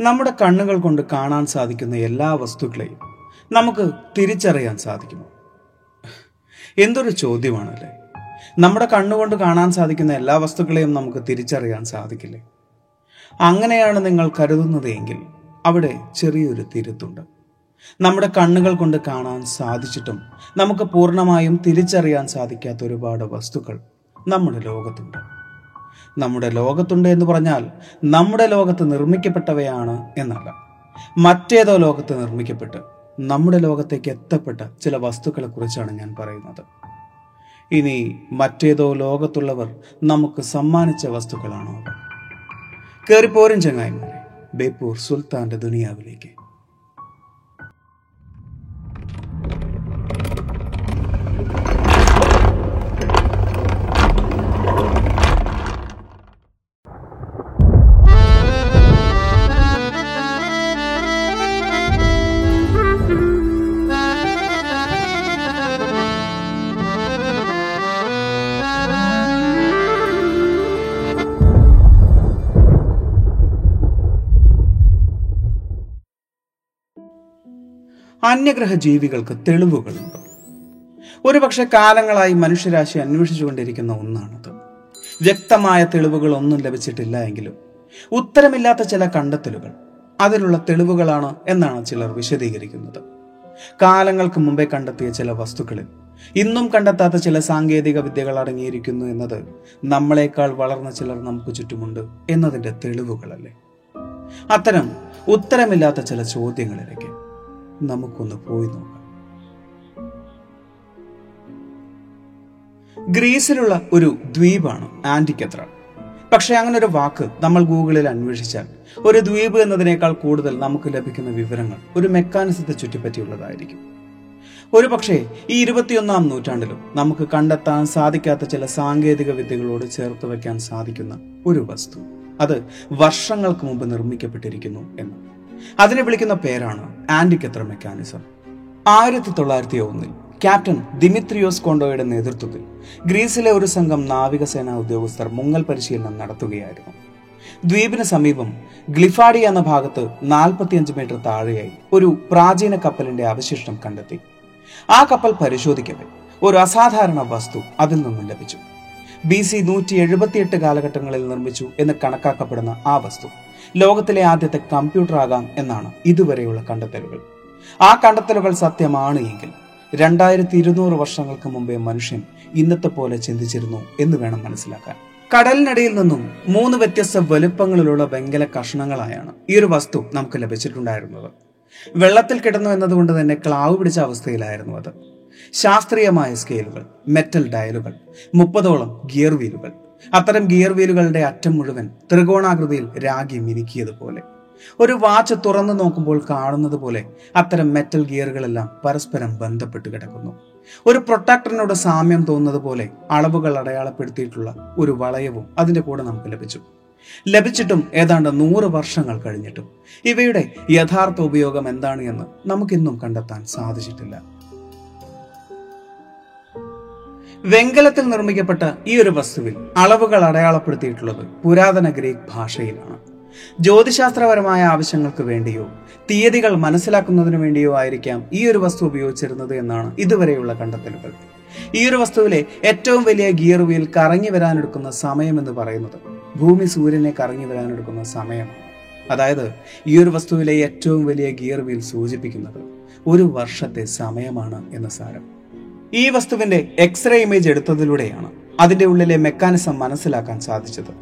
നമ്മുടെ കണ്ണുകൾ കൊണ്ട് കാണാൻ സാധിക്കുന്ന എല്ലാ വസ്തുക്കളെയും നമുക്ക് തിരിച്ചറിയാൻ സാധിക്കുമോ? എന്തൊരു ചോദ്യമാണല്ലേ? നമ്മുടെ കണ്ണുകൊണ്ട് കാണാൻ സാധിക്കുന്ന എല്ലാ വസ്തുക്കളെയും നമുക്ക് തിരിച്ചറിയാൻ സാധിക്കില്ലേ? അങ്ങനെയാണ് നിങ്ങൾ കരുതുന്നത് എങ്കിൽ അവിടെ ചെറിയൊരു തിരുത്തുണ്ട്. നമ്മുടെ കണ്ണുകൾ കൊണ്ട് കാണാൻ സാധിച്ചിട്ടും നമുക്ക് പൂർണമായും തിരിച്ചറിയാൻ സാധിക്കാത്ത ഒരുപാട് വസ്തുക്കൾ നമ്മുടെ ലോകത്തുണ്ട്. നമ്മുടെ ലോകത്തുണ്ട് എന്ന് പറഞ്ഞാൽ നമ്മുടെ ലോകത്ത് നിർമ്മിക്കപ്പെട്ടവയാണ് എന്നല്ല. മറ്റേതോ ലോകത്ത് നിർമ്മിക്കപ്പെട്ട് നമ്മുടെ ലോകത്തേക്ക് എത്തപ്പെട്ട ചില വസ്തുക്കളെക്കുറിച്ചാണ് ഞാൻ പറയുന്നത്. ഇനി മറ്റേതോ ലോകത്തുള്ളവർ നമുക്ക് സമ്മാനിച്ച വസ്തുക്കളാണോ? കയറിപ്പോരും ചങ്ങായിമാരെ. ബേപ്പൂർ സുൽത്താന്റെ ദുനിയാവിലേക്ക്. അന്യഗ്രഹ ജീവികൾക്ക് തെളിവുകളുണ്ട്? ഒരുപക്ഷെ കാലങ്ങളായി മനുഷ്യരാശി അന്വേഷിച്ചുകൊണ്ടിരിക്കുന്ന ഒന്നാണത്. വ്യക്തമായ തെളിവുകൾ ഒന്നും ലഭിച്ചിട്ടില്ല എങ്കിലും ഉത്തരമില്ലാത്ത ചില കണ്ടെത്തലുകൾ അതിനുള്ള തെളിവുകളാണ് എന്നാണ് ചിലർ വിശദീകരിക്കുന്നത്. കാലങ്ങൾക്ക് മുമ്പേ കണ്ടെത്തിയ ചില വസ്തുക്കളിൽ ഇന്നും കണ്ടെത്താത്ത ചില സാങ്കേതിക വിദ്യകൾ അടങ്ങിയിരിക്കുന്നു എന്നത് നമ്മളെക്കാൾ വളർന്ന ചിലർ നമുക്ക് ചുറ്റുമുണ്ട് എന്നതിന്റെ തെളിവുകളല്ലേ? അത്തരം ഉത്തരമില്ലാത്ത ചില ചോദ്യങ്ങളിലേക്ക് നമുക്കൊന്ന് പോയി നോക്കാം. ഗ്രീസിലുള്ള ഒരു ദ്വീപാണ് ആന്റിക്കത്ര. പക്ഷേ അങ്ങനെ ഒരു വാക്ക് നമ്മൾ ഗൂഗിളിൽ അന്വേഷിച്ചാൽ ഒരു ദ്വീപ് എന്നതിനേക്കാൾ കൂടുതൽ നമുക്ക് ലഭിക്കുന്ന വിവരങ്ങൾ ഒരു മെക്കാനിസത്തെ ചുറ്റിപ്പറ്റിയുള്ളതായിരിക്കും. ഒരു പക്ഷേ ഈ ഇരുപത്തിയൊന്നാം നൂറ്റാണ്ടിലും നമുക്ക് കണ്ടെത്താൻ സാധിക്കാത്ത ചില സാങ്കേതിക വിദ്യകളോട് ചേർത്ത് വയ്ക്കാൻ സാധിക്കുന്ന ഒരു വസ്തു. അത് വർഷങ്ങൾക്ക് മുമ്പ് നിർമ്മിക്കപ്പെട്ടിരിക്കുന്നു എന്ന്. അതിനെ വിളിക്കുന്ന പേരാണ് ആന്റിക്കത്ര മെക്കാനിസം. ആയിരത്തി തൊള്ളായിരത്തി ഒന്നിൽ ക്യാപ്റ്റൻ ദിമിത്രിയോസ് കോണ്ടോയുടെ നേതൃത്വത്തിൽ ഗ്രീസിലെ ഒരു സംഘം നാവികസേനാ ഉദ്യോഗസ്ഥർ മുങ്ങൽ പരിശീലനം നടത്തുകയായിരുന്നു. ദ്വീപിന് സമീപം ഗ്ലിഫാഡി എന്ന ഭാഗത്ത് നാൽപ്പത്തിയഞ്ച് മീറ്റർ താഴെയായി ഒരു പ്രാചീന കപ്പലിന്റെ അവശിഷ്ടം കണ്ടെത്തി. ആ കപ്പൽ പരിശോധിക്കവെ ഒരു അസാധാരണ വസ്തു അതിൽ നിന്നും ലഭിച്ചു. ബി സി നൂറ്റി എഴുപത്തിയെട്ട് കാലഘട്ടങ്ങളിൽ നിർമ്മിച്ചു എന്ന് കണക്കാക്കപ്പെടുന്ന ആ വസ്തു. ലോകത്തിലെ ആദ്യത്തെ കമ്പ്യൂട്ടർ ആകാം എന്നാണ് ഇതുവരെയുള്ള കണ്ടെത്തലുകൾ. ആ കണ്ടെത്തലുകൾ സത്യമാണ് എങ്കിൽ രണ്ടായിരത്തി ഇരുന്നൂറ് വർഷങ്ങൾക്ക് മുമ്പേ മനുഷ്യൻ ഇന്നത്തെ പോലെ ചിന്തിച്ചിരുന്നു എന്ന് വേണം മനസ്സിലാക്കാൻ. കടലിനടിയിൽ നിന്നും മൂന്ന് വ്യത്യസ്ത വലുപ്പങ്ങളിലുള്ള വെങ്കല കഷണങ്ങളായാണ് ഈ ഒരു വസ്തു നമുക്ക് ലഭിച്ചിട്ടുണ്ടായിരുന്നത്. വെള്ളത്തിൽ കിടന്നു എന്നതുകൊണ്ട് തന്നെ ക്ലാവ് പിടിച്ച അവസ്ഥയിലായിരുന്നു അത്. ശാസ്ത്രീയമായ സ്കെയിലുകൾ മെറ്റൽ ഡയലുകൾ മുപ്പതോളം ഗിയർ വീലുകൾ അത്തരം ഗിയർ വീലുകളുടെ അറ്റം മുഴുവൻ ത്രികോണാകൃതിയിൽ രാഗി മിനുക്കിയതുപോലെ. ഒരു വാച്ച് തുറന്നു നോക്കുമ്പോൾ കാണുന്നത് പോലെ അത്തരം മെറ്റൽ ഗിയറുകളെല്ലാം പരസ്പരം ബന്ധപ്പെട്ട് കിടക്കുന്നു. ഒരു പ്രൊട്ടക്ടറിനോട് സാമ്യം തോന്നുന്നത് പോലെ അളവുകൾ അടയാളപ്പെടുത്തിയിട്ടുള്ള ഒരു വളയവും അതിന്റെ കൂടെ നമുക്ക് ലഭിച്ചു. ലഭിച്ചിട്ടും ഏതാണ്ട് നൂറ് വർഷങ്ങൾ കഴിഞ്ഞിട്ടും. ഇവയുടെ യഥാർത്ഥ ഉപയോഗം എന്താണ് എന്ന് നമുക്കിന്നും കണ്ടെത്താൻ സാധിച്ചിട്ടില്ല. വെങ്കലത്തിൽ നിർമ്മിക്കപ്പെട്ട ഈ ഒരു വസ്തുവിൽ അളവുകൾ അടയാളപ്പെടുത്തിയിട്ടുള്ളത് പുരാതന ഗ്രീക്ക് ഭാഷയിലാണ്. ജ്യോതിശാസ്ത്രപരമായ ആവശ്യങ്ങൾക്ക് വേണ്ടിയോ തീയതികൾ മനസ്സിലാക്കുന്നതിനു വേണ്ടിയോ ആയിരിക്കാം ഈ ഒരു വസ്തു ഉപയോഗിച്ചിരുന്നത് എന്നാണ് ഇതുവരെയുള്ള കണ്ടെത്തലുകൾ. ഈ ഒരു വസ്തുവിലെ ഏറ്റവും വലിയ ഗിയർ വീൽ കറങ്ങി വരാനെടുക്കുന്ന സമയം എന്ന് പറയുന്നത് ഭൂമി സൂര്യനെ കറങ്ങി വരാനെടുക്കുന്ന സമയം അതായത് ഈ ഒരു വസ്തുവിലെ ഏറ്റവും വലിയ ഗിയർ വീൽ സൂചിപ്പിക്കുന്നത് ഒരു വർഷത്തെ സമയമാണ് എന്ന സാരം. ഈ വസ്തുവിന്റെ എക്സ്റേ ഇമേജ് എടുത്തതിലൂടെയാണ് അതിന്റെ ഉള്ളിലെ മെക്കാനിസം മനസ്സിലാക്കാൻ സാധിച്ചത്.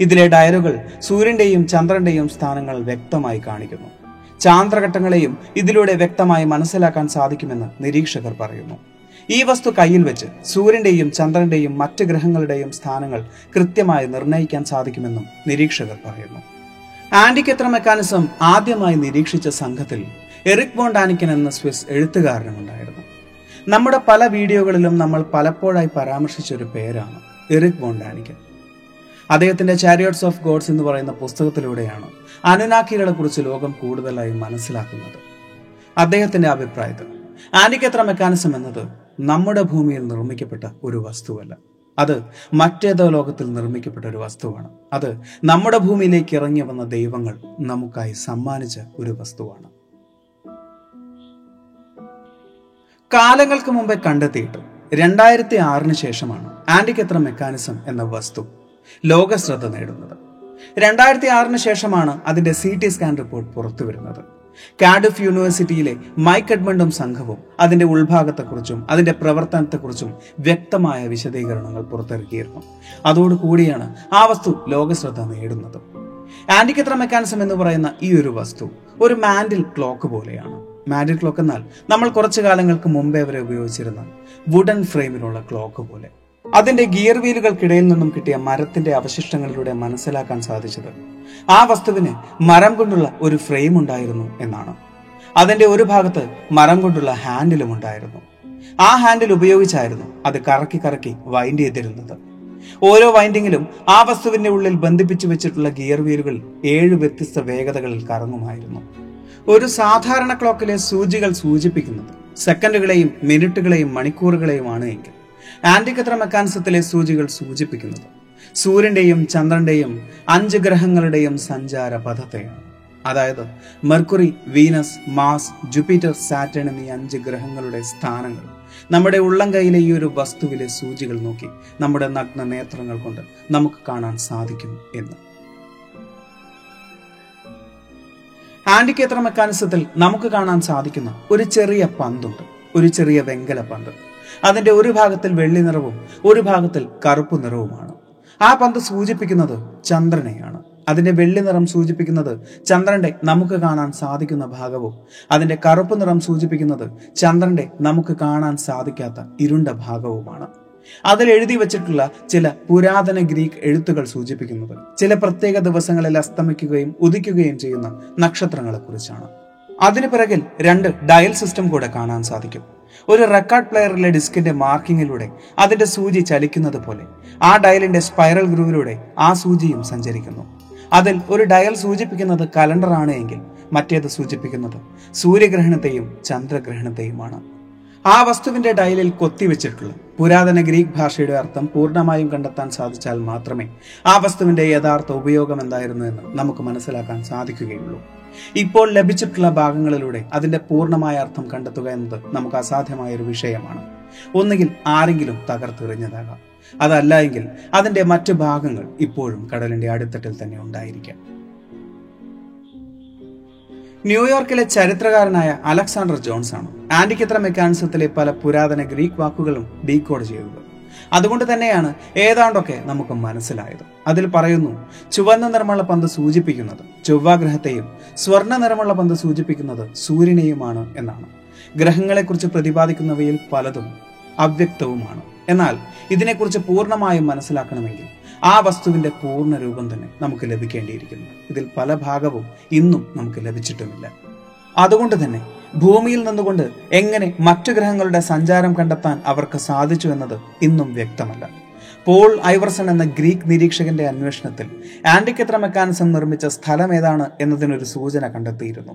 ഇതിലെ ഡയറുകൾ സൂര്യന്റെയും ചന്ദ്രന്റെയും സ്ഥാനങ്ങൾ വ്യക്തമായി കാണിക്കുന്നു. ചാന്ദ്രഘട്ടങ്ങളെയും ഇതിലൂടെ വ്യക്തമായി മനസ്സിലാക്കാൻ സാധിക്കുമെന്ന് നിരീക്ഷകർ പറയുന്നു. ഈ വസ്തു കയ്യിൽ വെച്ച് സൂര്യന്റെയും ചന്ദ്രന്റെയും മറ്റ് ഗ്രഹങ്ങളുടെയും സ്ഥാനങ്ങൾ കൃത്യമായി നിർണയിക്കാൻ സാധിക്കുമെന്നും നിരീക്ഷകർ പറയുന്നു. ആന്റിക്കെത്ര മെക്കാനിസം ആദ്യമായി നിരീക്ഷിച്ച സംഘത്തിൽ എറിക് ബോണ്ടാനിക്കൻ എന്ന സ്വിസ് എഴുത്തുകാരനുമുണ്ടായിരുന്നു. നമ്മുടെ പല വീഡിയോകളിലും നമ്മൾ പലപ്പോഴായി പരാമർശിച്ച ഒരു പേരാണ് എറിക് ബോണ്ടാനിക്കൻ അദ്ദേഹത്തിന്റെ ചാരിയോട്സ് ഓഫ് ഗോഡ്സ് എന്ന് പറയുന്ന പുസ്തകത്തിലൂടെയാണ് അനുനാക്കികളെ കുറിച്ച് ലോകം കൂടുതലായി മനസ്സിലാക്കുന്നത്. അദ്ദേഹത്തിന്റെ അഭിപ്രായത്തിൽ ആനിക്കത്ര മെക്കാനിസം എന്നത് നമ്മുടെ ഭൂമിയിൽ നിർമ്മിക്കപ്പെട്ട ഒരു വസ്തുവല്ല. അത് മറ്റേതോ ലോകത്തിൽ നിർമ്മിക്കപ്പെട്ട ഒരു വസ്തുവാണ്. അത് നമ്മുടെ ഭൂമിയിലേക്ക് ഇറങ്ങി വന്ന ദൈവങ്ങൾ നമുക്കായി സമ്മാനിച്ച ഒരു വസ്തുവാണ്. കാലങ്ങൾക്ക് മുമ്പേ കണ്ടെത്തിയിട്ട് രണ്ടായിരത്തി ആറിന് ശേഷമാണ് ആന്റിക്കെത്ര മെക്കാനിസം എന്ന വസ്തു ലോക ശ്രദ്ധ നേടുന്നത്. രണ്ടായിരത്തി ആറിന് ശേഷമാണ് അതിന്റെ സി ടി സ്കാൻ റിപ്പോർട്ട് പുറത്തു വരുന്നത് കാഡിഫ് യൂണിവേഴ്സിറ്റിയിലെ മൈക്ക് എഡ്മണ്ടും സംഘവും അതിന്റെ ഉൾഭാഗത്തെക്കുറിച്ചും അതിന്റെ പ്രവർത്തനത്തെക്കുറിച്ചും വ്യക്തമായ വിശദീകരണങ്ങൾ പുറത്തിറക്കിയിരുന്നു. അതോടുകൂടിയാണ് ആ വസ്തു ലോകശ്രദ്ധ നേടുന്നത്. ആന്റിക്കെത്ര മെക്കാനിസം എന്ന് പറയുന്ന ഈ ഒരു വസ്തു ഒരു മാൻഡിൽ ക്ലോക്ക് പോലെയാണ്. മാൻഡിൽ ക്ലോക്ക് എന്നാൽ നമ്മൾ കുറച്ചു കാലങ്ങൾക്ക് മുമ്പേ വരെ ഉപയോഗിച്ചിരുന്ന വുഡൻ ഫ്രെയിമിലുള്ള ക്ലോക്ക് പോലെ. അതിന്റെ ഗിയർ വീലുകൾക്കിടയിൽ നിന്നും കിട്ടിയ മരത്തിന്റെ അവശിഷ്ടങ്ങളിലൂടെ മനസ്സിലാക്കാൻ സാധിച്ചത് ആ വസ്തുവിന് മരം കൊണ്ടുള്ള ഒരു ഫ്രെയിം ഉണ്ടായിരുന്നു എന്നാണ്. അതിന്റെ ഒരു ഭാഗത്ത് മരം കൊണ്ടുള്ള ഹാൻഡിലും ഉണ്ടായിരുന്നു. ആ ഹാൻഡിൽ ഉപയോഗിച്ചായിരുന്നു അത് കറക്കി കറക്കി വൈൻഡ് ചെയ്തിരുന്നത്. ഓരോ വൈൻഡിങ്ങിലും ആ വസ്തുവിന്റെ ഉള്ളിൽ ബന്ധിപ്പിച്ചു വെച്ചിട്ടുള്ള ഗിയർ വീലുകൾ ഏഴ് വ്യത്യസ്ത വേഗതകളിൽ കറങ്ങുമായിരുന്നു. ഒരു സാധാരണ ക്ലോക്കിലെ സൂചികൾ സൂചിപ്പിക്കുന്നത് സെക്കൻഡുകളെയും മിനിറ്റുകളെയും മണിക്കൂറുകളെയുമാണ് എങ്കിൽ ആന്റിക്കത്ര മെക്കാനിസത്തിലെ സൂചികൾ സൂചിപ്പിക്കുന്നത്? സൂര്യന്റെയും ചന്ദ്രന്റെയും അഞ്ച് ഗ്രഹങ്ങളുടെയും സഞ്ചാര പഥത്തെയാണ്. അതായത് Mercury Venus Mars Jupiter Saturn എന്നീ അഞ്ച് ഗ്രഹങ്ങളുടെ സ്ഥാനങ്ങൾ നമ്മുടെ ഉള്ളം കയ്യിലെ ഈ ഒരു വസ്തുവിലെ സൂചികൾ നോക്കി നമ്മുടെ നഗ്ന നേത്രങ്ങൾ കൊണ്ട് നമുക്ക് കാണാൻ സാധിക്കും എന്ന്. ആന്റിക്കേത്ര മെക്കാനിസത്തിൽ നമുക്ക് കാണാൻ സാധിക്കുന്ന ഒരു ചെറിയ പന്തുണ്ട്. ഒരു ചെറിയ വെങ്കല പന്ത്. അതിന്റെ ഒരു ഭാഗത്തിൽ വെള്ളി നിറവും ഒരു ഭാഗത്തിൽ കറുപ്പ് നിറവുമാണ്. ആ പന്ത് സൂചിപ്പിക്കുന്നത് ചന്ദ്രനെയാണ്. അതിന്റെ വെള്ളി നിറം സൂചിപ്പിക്കുന്നത് ചന്ദ്രന്റെ നമുക്ക് കാണാൻ സാധിക്കുന്ന ഭാഗവും അതിന്റെ കറുപ്പ് നിറം സൂചിപ്പിക്കുന്നത് ചന്ദ്രന്റെ നമുക്ക് കാണാൻ സാധിക്കാത്ത ഇരുണ്ട ഭാഗവുമാണ്. അതിൽ എഴുതി വച്ചിട്ടുള്ള ചില പുരാതന ഗ്രീക്ക് എഴുത്തുകൾ സൂചിപ്പിക്കുന്നത്. ചില പ്രത്യേക ദിവസങ്ങളിൽ അസ്തമിക്കുകയും ഉദിക്കുകയും ചെയ്യുന്ന നക്ഷത്രങ്ങളെക്കുറിച്ചാണ്. അതിനു പിറകിൽ രണ്ട് ഡയൽ സിസ്റ്റം കൂടെ കാണാൻ സാധിക്കും. ഒരു റെക്കോർഡ് പ്ലെയറിലെ ഡിസ്കിന്റെ മാർക്കിങ്ങിലൂടെ അതിന്റെ സൂചി ചലിക്കുന്നത് പോലെ ആ ഡയലിന്റെ സ്പൈറൽ ഗ്രൂവിലൂടെ ആ സൂചിയും സഞ്ചരിക്കുന്നു. അതിൽ ഒരു ഡയൽ സൂചിപ്പിക്കുന്നത് കലണ്ടറാണ് എങ്കിൽ മറ്റേത് സൂചിപ്പിക്കുന്നത് സൂര്യഗ്രഹണത്തെയും ചന്ദ്രഗ്രഹണത്തെയുമാണ്. ആ വസ്തുവിന്റെ ഡയലിൽ കൊത്തിവെച്ചിട്ടുള്ള പുരാതന ഗ്രീക്ക് ഭാഷയുടെ അർത്ഥം പൂർണമായും കണ്ടെത്താൻ സാധിച്ചാൽ മാത്രമേ ആ വസ്തുവിന്റെ യഥാർത്ഥ ഉപയോഗം എന്തായിരുന്നു എന്ന് നമുക്ക് മനസ്സിലാക്കാൻ സാധിക്കുകയുള്ളൂ. ഇപ്പോൾ ലഭിച്ചിട്ടുള്ള ഭാഗങ്ങളിലൂടെ അതിന്റെ പൂർണമായ അർത്ഥം കണ്ടെത്തുക എന്നത് നമുക്ക് അസാധ്യമായ ഒരു വിഷയമാണ്. ഒന്നുകിൽ ആരെങ്കിലും തകർത്തെറിഞ്ഞതാകാം അതല്ല എങ്കിൽ അതിന്റെ മറ്റു ഭാഗങ്ങൾ ഇപ്പോഴും കടലിന്റെ അടിത്തട്ടിൽ തന്നെ ഉണ്ടായിരിക്കാം. ന്യൂയോർക്കിലെ ചരിത്രകാരനായ അലക്സാണ്ടർ ജോൺസ് ആണ് ആന്റിക്കിത്ര മെക്കാനിസത്തിലെ പല പുരാതന ഗ്രീക്ക് വാക്കുകളും ഡീകോഡ് ചെയ്തത്. അതുകൊണ്ട് തന്നെയാണ് ഏതാണ്ടൊക്കെ നമുക്ക് മനസ്സിലായത്. അതിൽ പറയുന്നു ചുവന്ന നിറമുള്ള പന്ത് സൂചിപ്പിക്കുന്നത് ചൊവ്വാഗ്രഹത്തെയും സ്വർണ നിറമുള്ള പന്ത് സൂചിപ്പിക്കുന്നത് സൂര്യനെയുമാണ് എന്നാണ്. ഗ്രഹങ്ങളെക്കുറിച്ച് പ്രതിപാദിക്കുന്നവയിൽ പലതും അവ്യക്തവുമാണ്. എന്നാൽ ഇതിനെക്കുറിച്ച് പൂർണമായും മനസ്സിലാക്കണമെങ്കിൽ ആ വസ്തുവിന്റെ പൂർണ രൂപം തന്നെ നമുക്ക് ലഭിക്കേണ്ടിയിരിക്കുന്നു. ഇതിൽ പല ഭാഗവും ഇന്നും നമുക്ക് ലഭിച്ചിട്ടുമില്ല. അതുകൊണ്ട് തന്നെ ഭൂമിയിൽ നിന്നുകൊണ്ട് എങ്ങനെ മറ്റു ഗ്രഹങ്ങളുടെ സഞ്ചാരം കണ്ടെത്താൻ അവർക്ക് സാധിച്ചു എന്നത് ഇന്നും വ്യക്തമല്ല. പോൾ ഐവർസൺ എന്ന ഗ്രീക്ക് നിരീക്ഷകന്റെ അന്വേഷണത്തിൽ ആന്റിക്കത്ര മെക്കാനിസം നിർമ്മിച്ച സ്ഥലം ഏതാണ് എന്നതിനൊരു സൂചന കണ്ടെത്തിയിരുന്നു.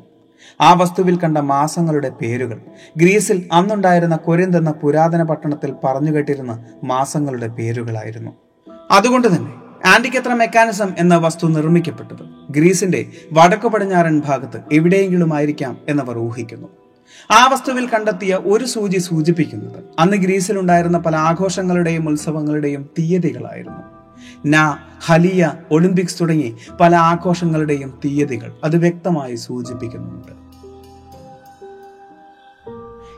ആ വസ്തുവിൽ കണ്ട മാസങ്ങളുടെ പേരുകൾ ഗ്രീസിൽ അന്നുണ്ടായിരുന്ന കൊരിന്ത് എന്ന പുരാതന പട്ടണത്തിൽ പറഞ്ഞു കേട്ടിരുന്ന മാസങ്ങളുടെ പേരുകളായിരുന്നു. അതുകൊണ്ട് തന്നെ ആന്റിക്കെത്ര മെക്കാനിസം എന്ന വസ്തു നിർമ്മിക്കപ്പെട്ടത് ഗ്രീസിന്റെ വടക്കു പടിഞ്ഞാറൻ ഭാഗത്ത് എവിടെയെങ്കിലും ആയിരിക്കാം എന്നവർ ഊഹിക്കുന്നു. ആ വസ്തുവിൽ കണ്ടെത്തിയ ഒരു സൂചി സൂചിപ്പിക്കുന്നത് അന്ന് ഗ്രീസിലുണ്ടായിരുന്ന പല ആഘോഷങ്ങളുടെയും ഉത്സവങ്ങളുടെയും തീയതികളായിരുന്നു. നാ ഹലിയ ഒളിമ്പിക്സ് തുടങ്ങി പല ആഘോഷങ്ങളുടെയും തീയതികൾ അത് വ്യക്തമായി സൂചിപ്പിക്കുന്നുണ്ട്.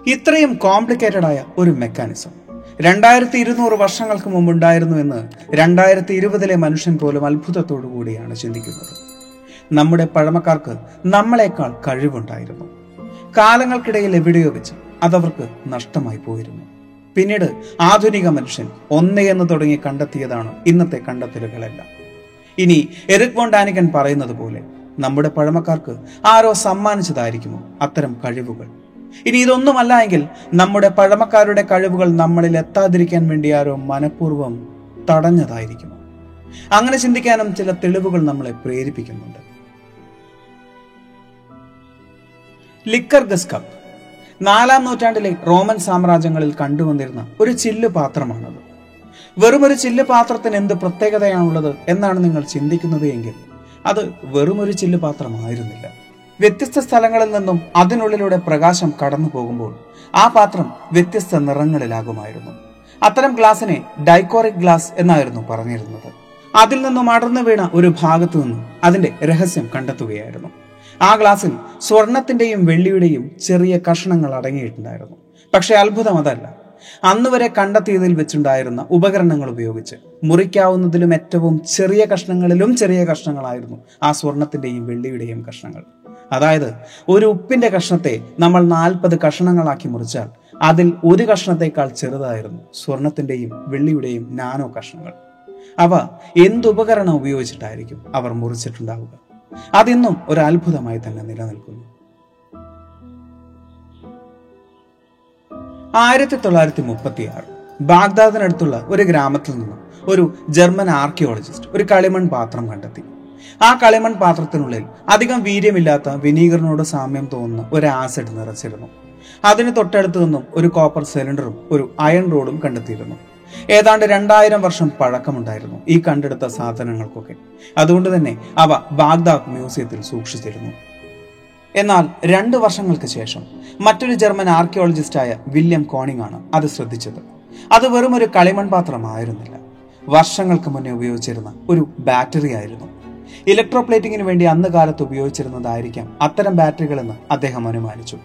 ഇത്രയും കോംപ്ലിക്കേറ്റഡ് ആയ ഒരു മെക്കാനിസം. രണ്ടായിരത്തി ഇരുന്നൂറ് വർഷങ്ങൾക്ക് മുമ്പ് ഉണ്ടായിരുന്നു എന്ന് രണ്ടായിരത്തി ഇരുപതിലെ മനുഷ്യൻ പോലും അത്ഭുതത്തോടു കൂടിയാണ് ചിന്തിക്കുന്നത്. നമ്മുടെ പഴമക്കാർക്ക് നമ്മളെക്കാൾ കഴിവുണ്ടായിരുന്നു. കാലങ്ങൾക്കിടയിൽ എവിടെയോ വെച്ച് അതവർക്ക് നഷ്ടമായി പോയിരുന്നു. പിന്നീട് ആധുനിക മനുഷ്യൻ ഒന്നേ എന്ന് തുടങ്ങി കണ്ടെത്തിയതാണ് ഇന്നത്തെ കണ്ടെത്തലുകളെല്ലാം. ഇനി എറിക് വോണ്ടാനിക്കൻ പറയുന്നത് പോലെ നമ്മുടെ പഴമക്കാർക്ക് ആരോ സമ്മാനിച്ചതായിരിക്കുമോ? അത്തരം കഴിവുകൾ. ഇനി ഇതൊന്നുമല്ല എങ്കിൽ നമ്മുടെ പഴമക്കാരുടെ കഴിവുകൾ നമ്മളിൽ എത്താതിരിക്കാൻ വേണ്ടി ആരോ മനഃപൂർവം തടഞ്ഞതായിരിക്കുമോ? അങ്ങനെ ചിന്തിക്കാനും ചില തെളിവുകൾ നമ്മളെ പ്രേരിപ്പിക്കുന്നുണ്ട്. ലിക്കർ ഗസ് കപ്പ് നാലാം നൂറ്റാണ്ടിലെ റോമൻ സാമ്രാജ്യങ്ങളിൽ കണ്ടുവന്നിരുന്ന ഒരു ചില്ലു പാത്രമാണത്. വെറുമൊരു ചില്ലു പാത്രത്തിന് എന്ത് പ്രത്യേകതയാണുള്ളത് എന്നാണ് നിങ്ങൾ ചിന്തിക്കുന്നത് എങ്കിൽ അത് വെറുമൊരു ചില്ലു പാത്രമായിരുന്നില്ല. വ്യത്യസ്ത സ്ഥലങ്ങളിൽ നിന്നും അതിനുള്ളിലൂടെ പ്രകാശം കടന്നു പോകുമ്പോൾ ആ പാത്രം വ്യത്യസ്ത നിറങ്ങളിലാകുമായിരുന്നു. അത്തരം ഗ്ലാസിനെ ഡൈക്കോറിക് ഗ്ലാസ് എന്നായിരുന്നു പറഞ്ഞിരുന്നത്. അതിൽ നിന്നും അടർന്നു വീണ ഒരു ഭാഗത്തു നിന്നും അതിന്റെ രഹസ്യം കണ്ടെത്തുകയായിരുന്നു. ആ ഗ്ലാസിൽ സ്വർണത്തിന്റെയും വെള്ളിയുടെയും ചെറിയ കഷണങ്ങൾ അടങ്ങിയിട്ടുണ്ടായിരുന്നു. പക്ഷേ അത്ഭുതം അതല്ല. അന്ന് വരെ കണ്ടെത്തിയതിൽ വെച്ചുണ്ടായിരുന്ന ഉപകരണങ്ങൾ ഉപയോഗിച്ച് മുറിക്കാവുന്നതിലും ഏറ്റവും ചെറിയ കഷ്ണങ്ങളിലും ചെറിയ കഷ്ണങ്ങളായിരുന്നു ആ സ്വർണത്തിന്റെയും വെള്ളിയുടെയും കഷ്ണങ്ങൾ. അതായത് ഒരു ഉപ്പിന്റെ കഷ്ണത്തെ നമ്മൾ നാൽപ്പത് കഷ്ണങ്ങളാക്കി മുറിച്ചാൽ അതിൽ ഒരു കഷ്ണത്തെക്കാൾ ചെറുതായിരുന്നു സ്വർണത്തിന്റെയും വെള്ളിയുടെയും നാനോ കഷ്ണങ്ങൾ. അവ എന്തുപകരണം ഉപയോഗിച്ചിട്ടായിരിക്കും അവർ മുറിച്ചിട്ടുണ്ടാവുക? അതിന്നും ഒരു അത്ഭുതമായി തന്നെ നിലനിൽക്കുന്നു. ആയിരത്തി തൊള്ളായിരത്തി മുപ്പത്തി ആറ് ബാഗ്ദാദിനടുത്തുള്ള ഒരു ഗ്രാമത്തിൽ നിന്നും ഒരു ജർമ്മൻ ആർക്കിയോളജിസ്റ്റ് ഒരു കളിമൺ പാത്രം കണ്ടെത്തി. ആ കളിമൺ പാത്രത്തിനുള്ളിൽ അധികം വീര്യമില്ലാത്ത വിനീഗറിനോട് സാമ്യം തോന്നുന്ന ഒരു ആസിഡ് നിറച്ചിരുന്നു. അതിന് തൊട്ടടുത്തു നിന്നും ഒരു കോപ്പർ സിലിണ്ടറും ഒരു അയൺ റോഡും കണ്ടെത്തിയിരുന്നു. ഏതാണ്ട് രണ്ടായിരം വർഷം പഴക്കമുണ്ടായിരുന്നു ഈ കണ്ടെടുത്ത സാധനങ്ങൾക്കൊക്കെ. അതുകൊണ്ട് തന്നെ അവ ബാഗ്ദാദ് മ്യൂസിയത്തിൽ സൂക്ഷിച്ചിരുന്നു. എന്നാൽ രണ്ട് വർഷങ്ങൾക്ക് ശേഷം മറ്റൊരു ജർമ്മൻ ആർക്കിയോളജിസ്റ്റായ വില്യം കോണിംഗ് ആണ് അത് ശ്രദ്ധിച്ചത്. അത് വെറും ഒരു കളിമൺ പാത്രമായിരുന്നില്ല. വർഷങ്ങൾക്ക് മുന്നേ ഉപയോഗിച്ചിരുന്ന ഒരു ബാറ്ററി ആയിരുന്നു. ഇലക്ട്രോപ്ലേറ്റിങ്ങിന് വേണ്ടി അന്ന് കാലത്ത് ഉപയോഗിച്ചിരുന്നതായിരിക്കാം അത്തരം ബാറ്ററികളെന്ന് അദ്ദേഹം അനുമാനിച്ചു.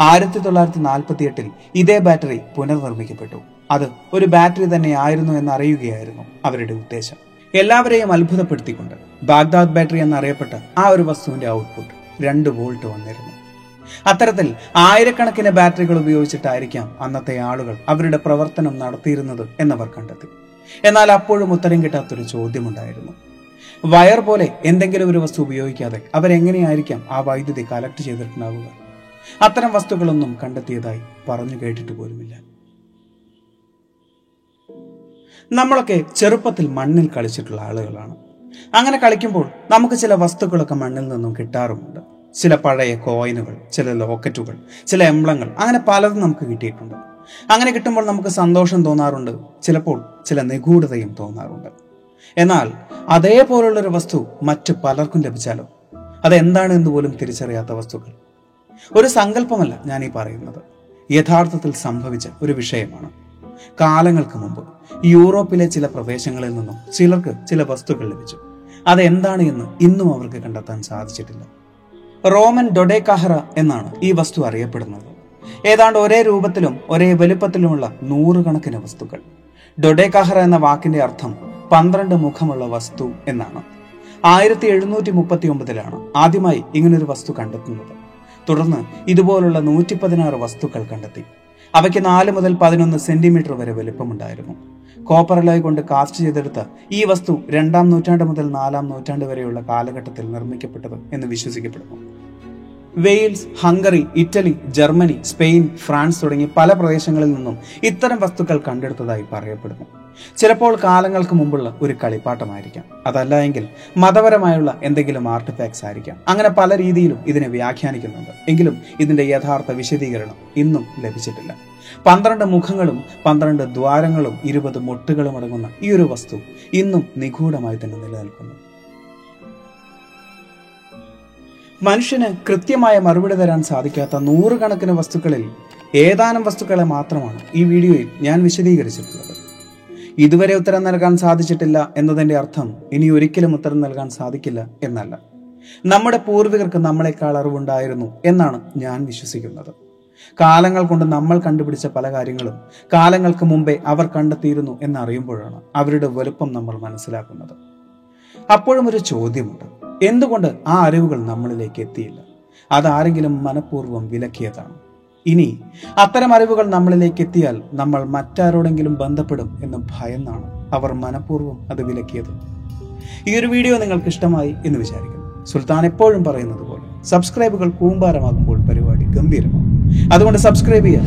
ആയിരത്തി തൊള്ളായിരത്തി നാൽപ്പത്തി എട്ടിൽ ഇതേ ബാറ്ററി പുനർനിർമ്മിക്കപ്പെട്ടു. അത് ഒരു ബാറ്ററി തന്നെ ആയിരുന്നു എന്ന് അറിയുകയായിരുന്നു അവരുടെ ഉദ്ദേശം. എല്ലാവരെയും അത്ഭുതപ്പെടുത്തിക്കൊണ്ട് ബാഗ്ദാദ് ബാറ്ററി എന്നറിയപ്പെട്ട ആ ഒരു വസ്തുവിന്റെ ഔട്ട്പുട്ട് രണ്ട് വോൾട്ട് വന്നിരുന്നു. അത്തരത്തിൽ ആയിരക്കണക്കിന് ബാറ്ററികൾ ഉപയോഗിച്ചിട്ടായിരിക്കാം അന്നത്തെ ആളുകൾ അവരുടെ പ്രവർത്തനം നടത്തിയിരുന്നത് എന്നവർ കണ്ടെത്തി. എന്നാൽ അപ്പോഴും ഉത്തരം കിട്ടാത്തൊരു ചോദ്യമുണ്ടായിരുന്നു. വയർ പോലെ എന്തെങ്കിലും ഒരു വസ്തു ഉപയോഗിക്കാതെ അവരെങ്ങനെയായിരിക്കാം ആ വൈദ്യുതി കലക്ട് ചെയ്തിട്ടുണ്ടാവുക? അത്തരം വസ്തുക്കളൊന്നും കണ്ടെത്തിയതായി പറഞ്ഞു കേട്ടിട്ട് പോലുമില്ല. നമ്മളൊക്കെ ചെറുപ്പത്തിൽ മണ്ണിൽ കളിച്ചിട്ടുള്ള ആളുകളാണ്. അങ്ങനെ കളിക്കുമ്പോൾ നമുക്ക് ചില വസ്തുക്കളൊക്കെ മണ്ണിൽ നിന്നും കിട്ടാറുമുണ്ട്. ചില പഴയ കോയിനുകൾ ചില ലോക്കറ്റുകൾ ചില എംബ്ലങ്ങൾ അങ്ങനെ പലതും നമുക്ക് കിട്ടിയിട്ടുണ്ട്. അങ്ങനെ കിട്ടുമ്പോൾ നമുക്ക് സന്തോഷം തോന്നാറുണ്ട്. ചിലപ്പോൾ ചില നിഗൂഢതയും തോന്നാറുണ്ട്. എന്നാൽ അതേപോലുള്ളൊരു വസ്തു മറ്റു പലർക്കും ലഭിച്ചാലോ? അതെന്താണ് എന്ന് പോലും തിരിച്ചറിയാത്ത വസ്തുക്കൾ. ഒരു സങ്കല്പമല്ല ഞാൻ ഈ പറയുന്നത്. യഥാർത്ഥത്തിൽ സംഭവിച്ച ഒരു വിഷയമാണ്. കാലങ്ങൾക്ക് മുമ്പ് യൂറോപ്പിലെ ചില പ്രദേശങ്ങളിൽ നിന്നും ചിലർക്ക് ചില വസ്തുക്കൾ ലഭിച്ചു. അതെന്താണ് എന്ന് ഇന്നും അവർക്ക് കണ്ടെത്താൻ സാധിച്ചിട്ടില്ല. റോമൻ ഡൊഡേക്കാഹറ എന്നാണ് ഈ വസ്തു അറിയപ്പെടുന്നത്. ഏതാണ്ട് ഒരേ രൂപത്തിലും ഒരേ വലുപ്പത്തിലുമുള്ള നൂറുകണക്കിന് വസ്തുക്കൾ. ഡൊഡേക്കാഹറ എന്ന വാക്കിന്റെ അർത്ഥം പന്ത്രണ്ട് മുഖമുള്ള വസ്തു എന്നാണ്. ആയിരത്തി എഴുന്നൂറ്റി മുപ്പത്തി ഒമ്പതിലാണ് ആദ്യമായി ഇങ്ങനൊരു വസ്തു കണ്ടെത്തുന്നത്. തുടർന്ന് ഇതുപോലുള്ള നൂറ്റി പതിനാറ് വസ്തുക്കൾ കണ്ടെത്തി. അവയ്ക്ക് നാല് മുതൽ പതിനൊന്ന് സെന്റിമീറ്റർ വരെ വലിപ്പമുണ്ടായിരുന്നു. കോപ്പർ കൊണ്ട് കാസ്റ്റ് ചെയ്തെടുത്ത ഈ വസ്തു രണ്ടാം നൂറ്റാണ്ട് മുതൽ നാലാം നൂറ്റാണ്ട് വരെയുള്ള കാലഘട്ടത്തിൽ നിർമ്മിക്കപ്പെട്ടത് എന്ന് വിശ്വസിക്കപ്പെടുന്നു. Wales Hungary Italy Germany Spain France തുടങ്ങി പല പ്രദേശങ്ങളിൽ നിന്നും ഇത്തരം വസ്തുക്കൾ കണ്ടെടുത്തതായി പറയപ്പെടുന്നു. ചിലപ്പോൾ കാലങ്ങൾക്ക് മുമ്പുള്ള ഒരു കളിപ്പാട്ടമായിരിക്കാം. അതല്ല എങ്കിൽ മതപരമായുള്ള എന്തെങ്കിലും ആർട്ടിഫാക്ട്സ് ആയിരിക്കാം. അങ്ങനെ പല രീതിയിലും ഇതിനെ വ്യാഖ്യാനിക്കുന്നുണ്ട്. എങ്കിലും ഇതിന്റെ യഥാർത്ഥ വിശദീകരണം ഇന്നും ലഭിച്ചിട്ടില്ല. പന്ത്രണ്ട് മുഖങ്ങളും പന്ത്രണ്ട് ദ്വാരങ്ങളും ഇരുപത് മുട്ടുകളും അടങ്ങുന്ന ഈ ഒരു വസ്തു ഇന്നും നിഗൂഢമായി തന്നെ നിലനിൽക്കുന്നു. മനുഷ്യന് കൃത്യമായ മറുപടി തരാൻ സാധിക്കാത്ത നൂറുകണക്കിന് വസ്തുക്കളിൽ ഏതാനും വസ്തുക്കളെ മാത്രമാണ് ഈ വീഡിയോയിൽ ഞാൻ വിശദീകരിച്ചിട്ടുള്ളത്. ഇതുവരെ ഉത്തരം നൽകാൻ സാധിച്ചിട്ടില്ല എന്നതിന്റെ അർത്ഥം ഇനി ഒരിക്കലും ഉത്തരം നൽകാൻ സാധിക്കില്ല എന്നല്ല. നമ്മുടെ പൂർവികർക്ക് നമ്മളെക്കാൾ അറിവുണ്ടായിരുന്നു എന്നാണ് ഞാൻ വിശ്വസിക്കുന്നത്. കാലങ്ങൾ കൊണ്ട് നമ്മൾ കണ്ടുപിടിച്ച പല കാര്യങ്ങളും കാലങ്ങൾക്ക് മുമ്പേ അവർ കണ്ടെത്തിയിരുന്നു എന്നറിയുമ്പോഴാണ് അവരുടെ വലുപ്പം നമ്മൾ മനസ്സിലാക്കുന്നത്. അപ്പോഴും ഒരു ചോദ്യമുണ്ട്. എന്തുകൊണ്ട് ആ അറിവുകൾ നമ്മളിലേക്ക് എത്തിയില്ല? അതാരെങ്കിലും മനഃപൂർവം വിലക്കിയതാണ്? ഇനി അത്തരം അറിവുകൾ നമ്മളിലേക്ക് എത്തിയാൽ നമ്മൾ മറ്റാരോടെങ്കിലും ബന്ധപ്പെടും എന്ന് ഭയന്നാണ് അവർ മനഃപൂർവം അത് വിലക്കിയത്? ഈ ഒരു വീഡിയോ നിങ്ങൾക്ക് ഇഷ്ടമായി എന്ന് വിചാരിക്കുന്നു. സുൽത്താൻ എപ്പോഴും പറയുന്നത് പോലെ സബ്സ്ക്രൈബുകൾ കൂമ്പാരമാകുമ്പോൾ പരിപാടി ഗംഭീരമാകും. അതുകൊണ്ട് സബ്സ്ക്രൈബ് ചെയ്യാം